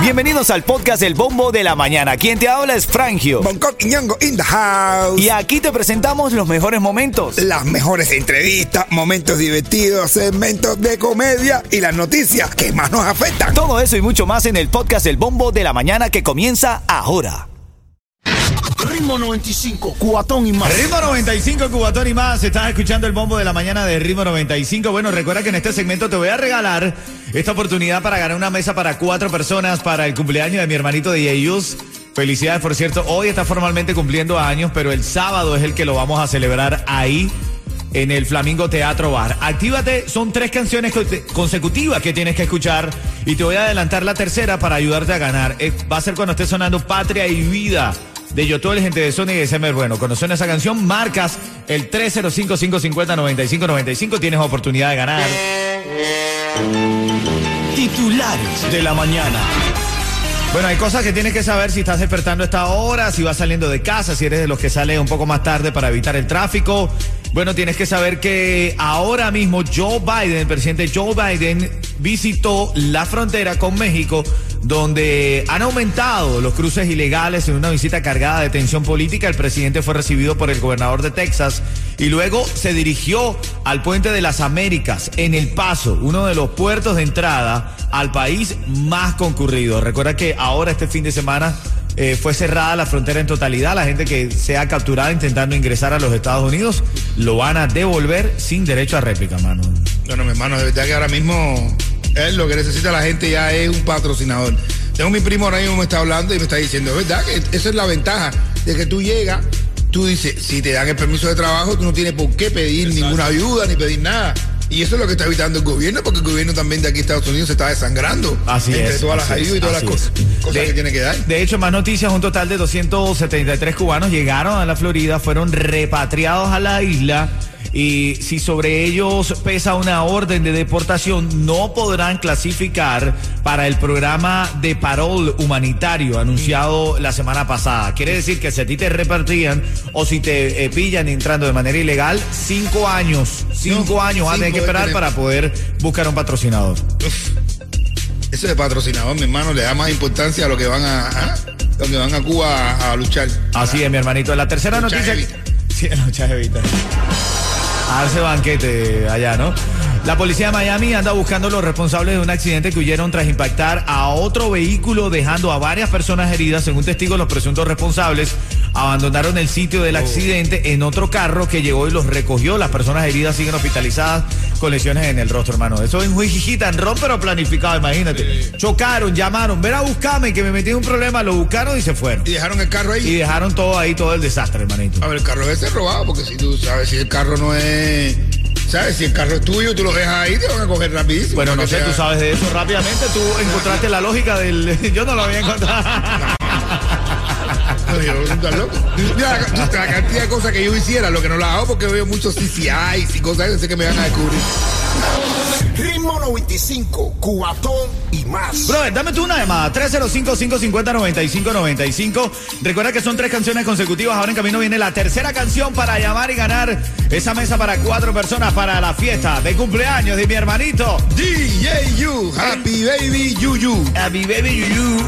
Bienvenidos al podcast El Bombo de la Mañana. Quien te habla es Frangio. Bangkok y Ñongo in the house. Y aquí te presentamos los mejores momentos. Las mejores entrevistas, momentos divertidos, segmentos de comedia y las noticias que más nos afectan. Todo eso y mucho más en el podcast El Bombo de la Mañana que comienza ahora. Ritmo 95, cubatón y más. Ritmo 95, Cubatón y más. Estás escuchando el bombo de la mañana de Ritmo 95. Bueno, recuerda que en este segmento te voy a regalar esta oportunidad para ganar una mesa para cuatro personas para el cumpleaños de mi hermanito de Yeyus. Felicidades, por cierto. Hoy está formalmente cumpliendo años, pero el sábado es el que lo vamos a celebrar ahí en el Flamingo Teatro Bar. Actívate, son tres canciones consecutivas que tienes que escuchar y te voy a adelantar la tercera para ayudarte a ganar. Eh, Va a ser cuando esté sonando Patria y Vida de Yotuel, gente de Sony y de Semer. Bueno, cuando suena esa canción, marcas el 305-550-9595. Tienes oportunidad de ganar. Titulares de la mañana. Bueno, hay cosas que tienes que saber si estás despertando a esta hora, si vas saliendo de casa, si eres de los que sale un poco más tarde para evitar el tráfico. Bueno, tienes que saber que ahora mismo Joe Biden, el presidente Joe Biden, visitó la frontera con México, donde han aumentado los cruces ilegales en una visita cargada de tensión política. El presidente fue recibido por el gobernador de Texas y luego se dirigió al puente de las Américas en El Paso, uno de los puertos de entrada al país más concurrido. Recuerda que ahora este fin de semana eh, fue cerrada la frontera en totalidad. La gente que sea capturada intentando ingresar a los Estados Unidos lo van a devolver sin derecho a réplica, mano. Bueno, mi hermano, de verdad que ahora mismo es lo que necesita la gente ya es un patrocinador. Tengo mi primo ahora mismo me está hablando y me está diciendo, es verdad que esa es la ventaja de que tú llegas, tú dices, si te dan el permiso de trabajo, tú no tienes por qué pedir ninguna ayuda ni pedir nada. Y eso es lo que está evitando el gobierno, porque el gobierno también de aquí Estados Unidos se está desangrando. Así entre es, todas las ayudas y todas las cosas, cosas De- que tiene que dar. De hecho, más noticias, un total de 273 cubanos llegaron a la Florida, fueron repatriados a la isla y si sobre ellos pesa una orden de deportación, no podrán clasificar para el programa de parol humanitario anunciado la semana pasada. Quiere decir que si a ti te repartían o si te eh, pillan entrando de manera ilegal, cinco años, cinco No, años vas a tener que esperar para poder buscar un patrocinador. Eso de patrocinador, mi hermano, le da más importancia a lo que van a, a- lo que van a Cuba a, a luchar. Así es, mi hermanito. La tercera noticia. Evita. Sí. A darse banquete allá, ¿no? La policía de Miami anda buscando los responsables de un accidente que huyeron tras impactar a otro vehículo, dejando a varias personas heridas. Según testigos, los presuntos responsables abandonaron el sitio del accidente en otro carro que llegó y los recogió. Las personas heridas siguen hospitalizadas con lesiones en el rostro, hermano. Eso es en ron, pero planificado, imagínate. Chocaron, llamaron, ven a buscarme, que me metí en un problema, lo buscaron y se fueron. Y dejaron el carro ahí. Y dejaron todo ahí, todo el desastre, hermanito. A ver, el carro debe ser robado, porque si tú sabes, si el carro no es. ¿Sabes? Si el carro es tuyo, tú lo dejas ahí, te van a coger rapidísimo. Bueno, no sé, sea- tú sabes de eso rápidamente. Tú encontraste la lógica del. Yo no lo había encontrado. Soy tan loco. Mira, la, la cantidad de cosas que yo hiciera, lo que no la hago porque veo muchos CCIs y cosas que sé que me van a descubrir. Ritmo 95, cubatón y más. Brother, dame tú una llamada. 305-550-9595. Recuerda que son tres canciones consecutivas. Ahora en camino viene la tercera canción para llamar y ganar esa mesa para cuatro personas para la fiesta de cumpleaños de mi hermanito. DJU, Happy Baby Yuyu. Happy Baby Yuyu.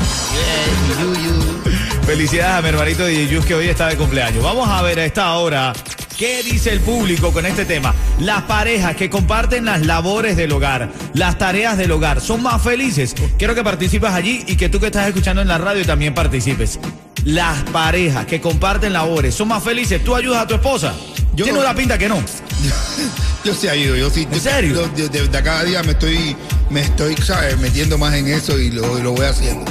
Felicidades a mi hermanito de Yuyus que hoy está de cumpleaños. Vamos a ver a esta hora qué dice el público con este tema. Las parejas que comparten las labores del hogar, las tareas del hogar, son más felices. Quiero que participes allí y que tú que estás escuchando en la radio también participes. Las parejas que comparten labores son más felices. ¿Tú ayudas a tu esposa? Yo- Tiene una pinta que no. Yo sí ayudo, yo sí. ¿En yo- serio? yo- de, de- de cada día me estoy, me estoy, ¿sabes? Metiendo más en eso y lo, y lo voy haciendo.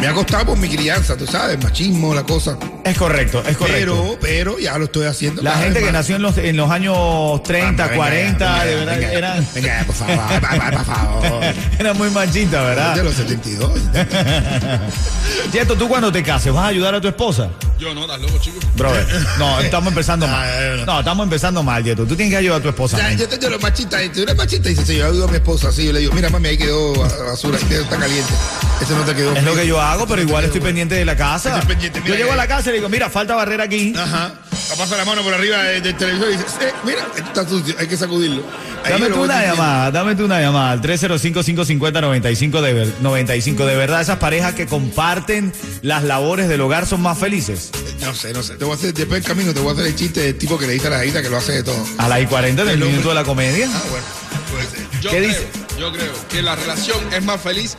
Me ha costado por mi crianza, tú sabes, machismo, la cosa. Es correcto, es correcto. Pero, pero ya lo estoy haciendo. la gente que nació en los, en los años 30, Venga, 40, venga, de verdad, venga, eran, Venga, por favor, por favor, eran muy machistas, De ¿verdad? los 72. Cheto, tú cuando te cases, ¿vas a ayudar a tu esposa? Yo no, estás loco, chico. Brother, no, estamos empezando no, mal. no. Estamos empezando mal, Cheto. Tú tienes que ayudar a tu esposa. Man. yo tengo los machistas, tú eres machista y dice, sí, yo ayudo a mi esposa, así yo le digo, mira mami, ahí quedó basura, ahí quedó- está caliente. Ese no te quedó. Es lo que yo hago, pero Ese igual estoy pendiente de la casa. Estoy pendiente, yo llego a la casa y le digo, mira, falta barrera aquí. Ajá. Pasa la mano por arriba de- del televisor y dice, eh, mira, esto está sucio, hay que sacudirlo. Ahí Dame lo tú voy una diciendo. llamada, dame tú una llamada al 305-550-95 de, ver- 95. De verdad, esas parejas que comparten las labores del hogar son más felices. No sé, no sé. Te voy a hacer, después del camino te voy a hacer el chiste del tipo que le dice a la jajita que lo hace de todo. A las y 40 del El hombre- minuto de la comedia. Ah, bueno. Puede ser. Yo ¿Qué creo, dice? Yo creo que la relación es más feliz,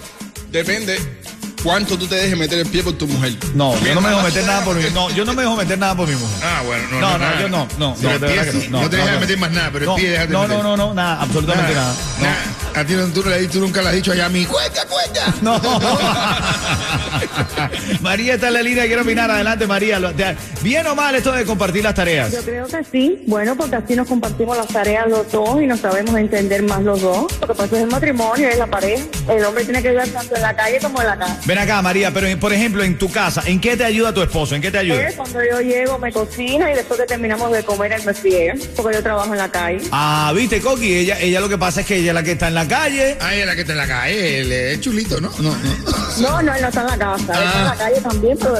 depende cuánto tú te dejes meter el pie por tu mujer. No, yo no me dejo meter nada por mi No, yo no me dejo meter nada por mi mujer. Ah, bueno, no. No, no, nada. yo no, no, Sí, no, sí. no, No te no, dejas no. meter más nada, pero el No, pie no, meter. no, no, no, nada, absolutamente nada. No. Nada. A ti no- tú, tú nunca le has dicho allá a mí, cuenta, cuenta. No. María está en la línea, quiero opinar. Adelante, María. ¿Bien o mal esto de compartir las tareas? Yo creo que sí, bueno, porque así nos compartimos las tareas los dos y nos sabemos entender más los dos. Porque pues es el matrimonio, es la pareja. El hombre tiene que ayudar tanto en la calle como en la casa. Ven acá, María, pero por ejemplo, en tu casa, ¿en qué te ayuda tu esposo? ¿En qué te ayuda? Él, cuando yo llego me cocina y después que terminamos de comer él me friega, porque yo trabajo en la calle. Ah, viste, Coqui, ella, ella lo que pasa es que ella es la que está en la calle. Ay, es la que te la cae, él es chulito, ¿no? No, no. No, no, él no está en la casa, él está en la calle también, pero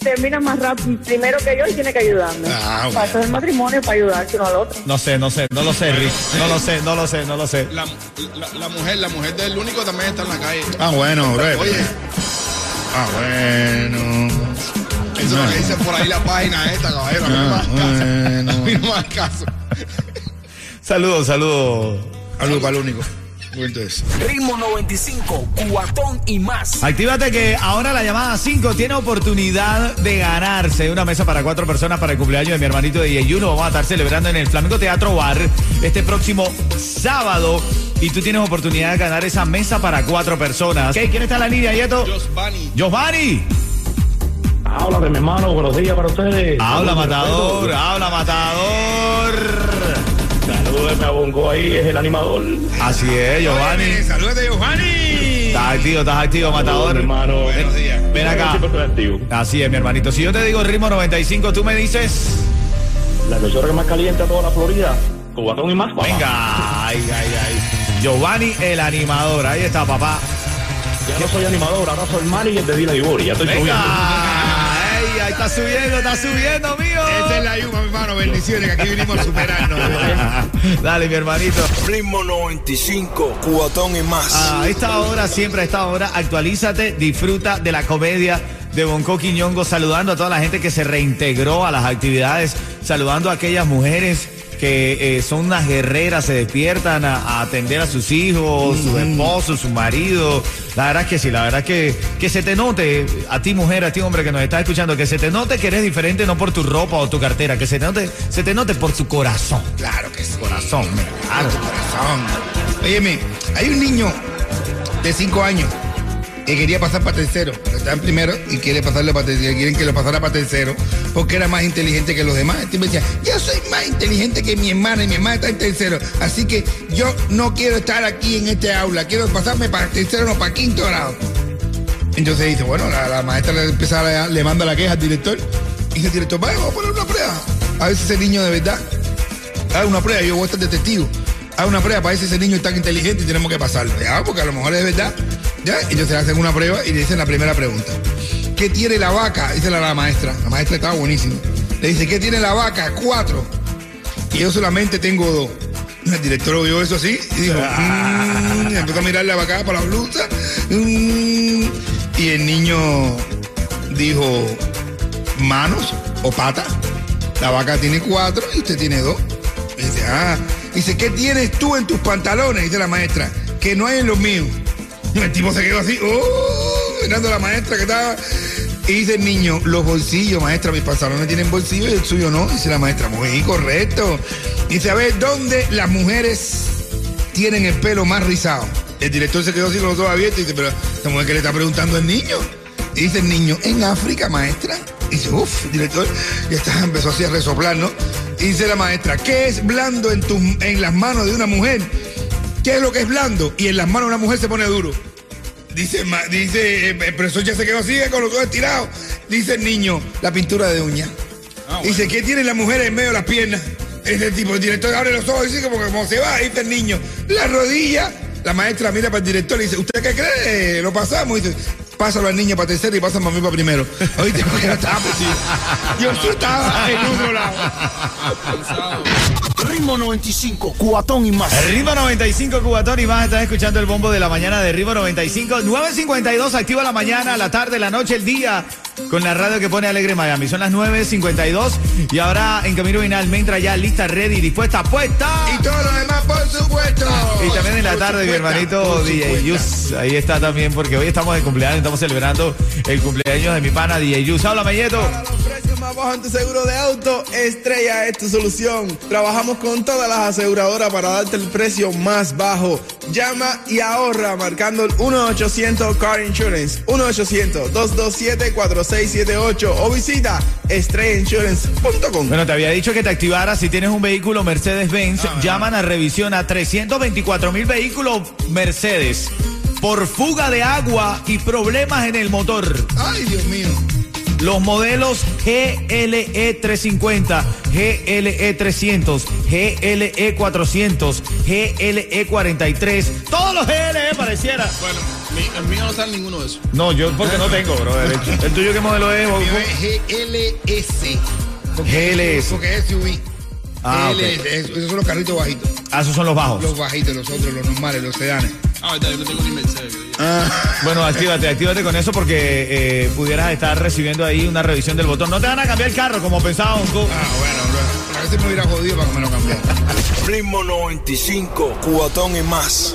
termina más rápido, primero que yo y tiene que ayudarme. Ah, bueno. Para es el matrimonio, para ayudarse uno al otro. No sé, no sé, no lo sé, Rick. No lo sé, no lo sé, no lo sé. La, la- la mujer, la mujer del único también está en la calle. Ah, bueno, bro. Oye, Ah, bueno. eso es lo que dice por ahí la página esta, caballero. No Ah. A mí no me hagas caso. Saludos, saludos. Algo para el único. Entonces. Ritmo 95, cuatón y más. Actívate que ahora la llamada 5 tiene oportunidad de ganarse una mesa para cuatro personas para el cumpleaños de mi hermanito de Yuno. Vamos a estar celebrando en el Flamenco Teatro Bar este próximo sábado. Y tú tienes oportunidad de ganar esa mesa para cuatro personas. ¿Quién está en la línea, Yeto? Giovanni. Giovanni. Habla de mi hermano, buenos días para ustedes. Habla, Saludos, matador. respeto. Habla, matador. Salúdeme a Bongo ahí, es el animador. Así es, Giovanni. Salúdate, Giovanni. Estás activo, estás activo, matador. Mi hermano. Buenos días. Ven acá. Así es, mi hermanito. Si yo te digo ritmo 95, tú me dices. La emisora que más calienta toda la Florida. Cubatón y más, papá. Venga, ay, ay, ay. Giovanni, el animador. Ahí está, papá. Ya no soy animador, ahora soy el manager de Dina Ibori. Ya estoy Venga. subiendo. Ay, ahí está subiendo, está subiendo, mío. Esta es la yuma, mi hermano. Bendiciones, que aquí vinimos a superarnos. Dale, mi hermanito. Ritmo 95, cuatón y más. A esta hora, siempre a esta hora, actualízate, disfruta de la comedia de Bonco Quiñongo, saludando a toda la gente que se reintegró a las actividades, saludando a aquellas mujeres que eh, son unas guerreras, se despiertan a, a atender a sus hijos, sus esposos, su marido. La verdad es que sí, la verdad es que, que se te note, a ti mujer, a ti hombre que nos estás escuchando, que se te note que eres diferente no por tu ropa o tu cartera, que se te note, se te note por tu corazón. Claro que sí. Corazón, claro. Corazón. Óyeme, hay un niño de 5 años que quería pasar para tercero. Está en primero y quiere pasarle para tercero. Quieren que lo pasara para tercero porque era más inteligente que los demás. Entonces me decía, yo soy más inteligente que mi hermana y mi hermana está en tercero. Así que yo no quiero estar aquí en este aula. Quiero pasarme para tercero, no para quinto grado. Entonces dice, bueno, la, maestra le, empieza le manda la queja al director. Y dice director, vaya, vamos a poner una prueba. A ver si ese niño de verdad haga una prueba, yo voy a estar de testigo. Haga una prueba para ver ese niño es tan inteligente y tenemos que pasarlo. Ya, porque a lo mejor es verdad. Ya, entonces le hacen una prueba y le dicen la primera pregunta. ¿Qué tiene la vaca? Dice la, la maestra. La maestra estaba buenísima. Le dice, ¿qué tiene la vaca? Cuatro. Y yo solamente tengo dos. El director vio eso así y dijo, "Mm", empezó a mirar la vaca para la blusa. "Mm". y el niño dijo, manos o patas. La vaca tiene cuatro y usted tiene dos. Y dice, ah. Dice, ¿qué tienes tú en tus pantalones? Dice la maestra, que no hay en los míos. El tipo se quedó así, oh, mirando a la maestra que estaba. Y dice el niño, los bolsillos, maestra, mis pantalones tienen bolsillos y el suyo no. Dice la maestra, muy correcto. Dice, a ver, ¿dónde las mujeres tienen el pelo más rizado? El director se quedó así con los ojos abiertos y dice, pero esta mujer que le está preguntando al niño. Y dice el niño, en África, maestra. Y dice, uff, director, ya está, empezó así a resoplar, ¿no? Y dice la maestra, ¿qué es blando en, tus en las manos de una mujer? ¿Qué es lo que es blando? Y en las manos una mujer se pone duro. Dice, dice, eh, el profesor ya se quedó así, eh, con los ojos estirados. Dice el niño, la pintura de uña. Dice, ¿qué tiene la mujer en medio de las piernas? Ese tipo, el director abre los ojos y dice, como, como se va, dice el niño, la rodilla. La maestra mira para el director y dice, ¿usted qué cree? Lo pasamos. Y dice, pásalo al niño para tercero y pásame a mí para primero. Oíste, porque no estaba posible. Yo sí estaba en otro lado. Ritmo 95, cuatón y más. Ritmo 95, Cubatón y más. Estás escuchando el bombo de la mañana de Ritmo 95. 9.52, activa la mañana, la tarde, la noche, el día. Con la radio que pone Alegre Miami. Son las 9.52 y ahora en camino final, mientras ya lista, ready, dispuesta, puesta. Y todo lo demás, por supuesto. Y también en la tarde, mi hermanito DJ. Yus. Ahí está también, porque hoy estamos de cumpleaños, estamos celebrando el cumpleaños de mi pana DJ Yus. Habla, Melleto. Más bajos en tu seguro de auto, Estrella es tu solución. Trabajamos con todas las aseguradoras para darte el precio más bajo. Llama y ahorra marcando el 1-800 Car Insurance. 1-800-227-4678 o visita estrellainsurance.com. Bueno, te había dicho que te activara si tienes un vehículo Mercedes-Benz. llaman a revisión a 324 mil vehículos Mercedes por fuga de agua y problemas en el motor. Ay, Dios mío. Los modelos GLE 350, GLE 300, GLE 400, GLE 43. Todos los GLE pareciera. Bueno, mi- el mío no sale ninguno de esos. No, yo porque no tengo, bro. derecho. ¿El tuyo qué modelo es? Mío es GLS. Porque- GLS. Porque es SUV. Ah, esos son los carritos bajitos. Ah, esos son los bajos. Los bajitos, los otros, los normales, los sedanes. Ah, verdad, yo no tengo ni Mercedes. Bueno, actívate, actívate con eso porque eh, pudieras estar recibiendo ahí una revisión del botón. No te van a cambiar el carro como pensaba Onco. Ah, bueno, bro. A veces me hubiera jodido para que me lo cambiara. Ritmo 95, cuatón y más.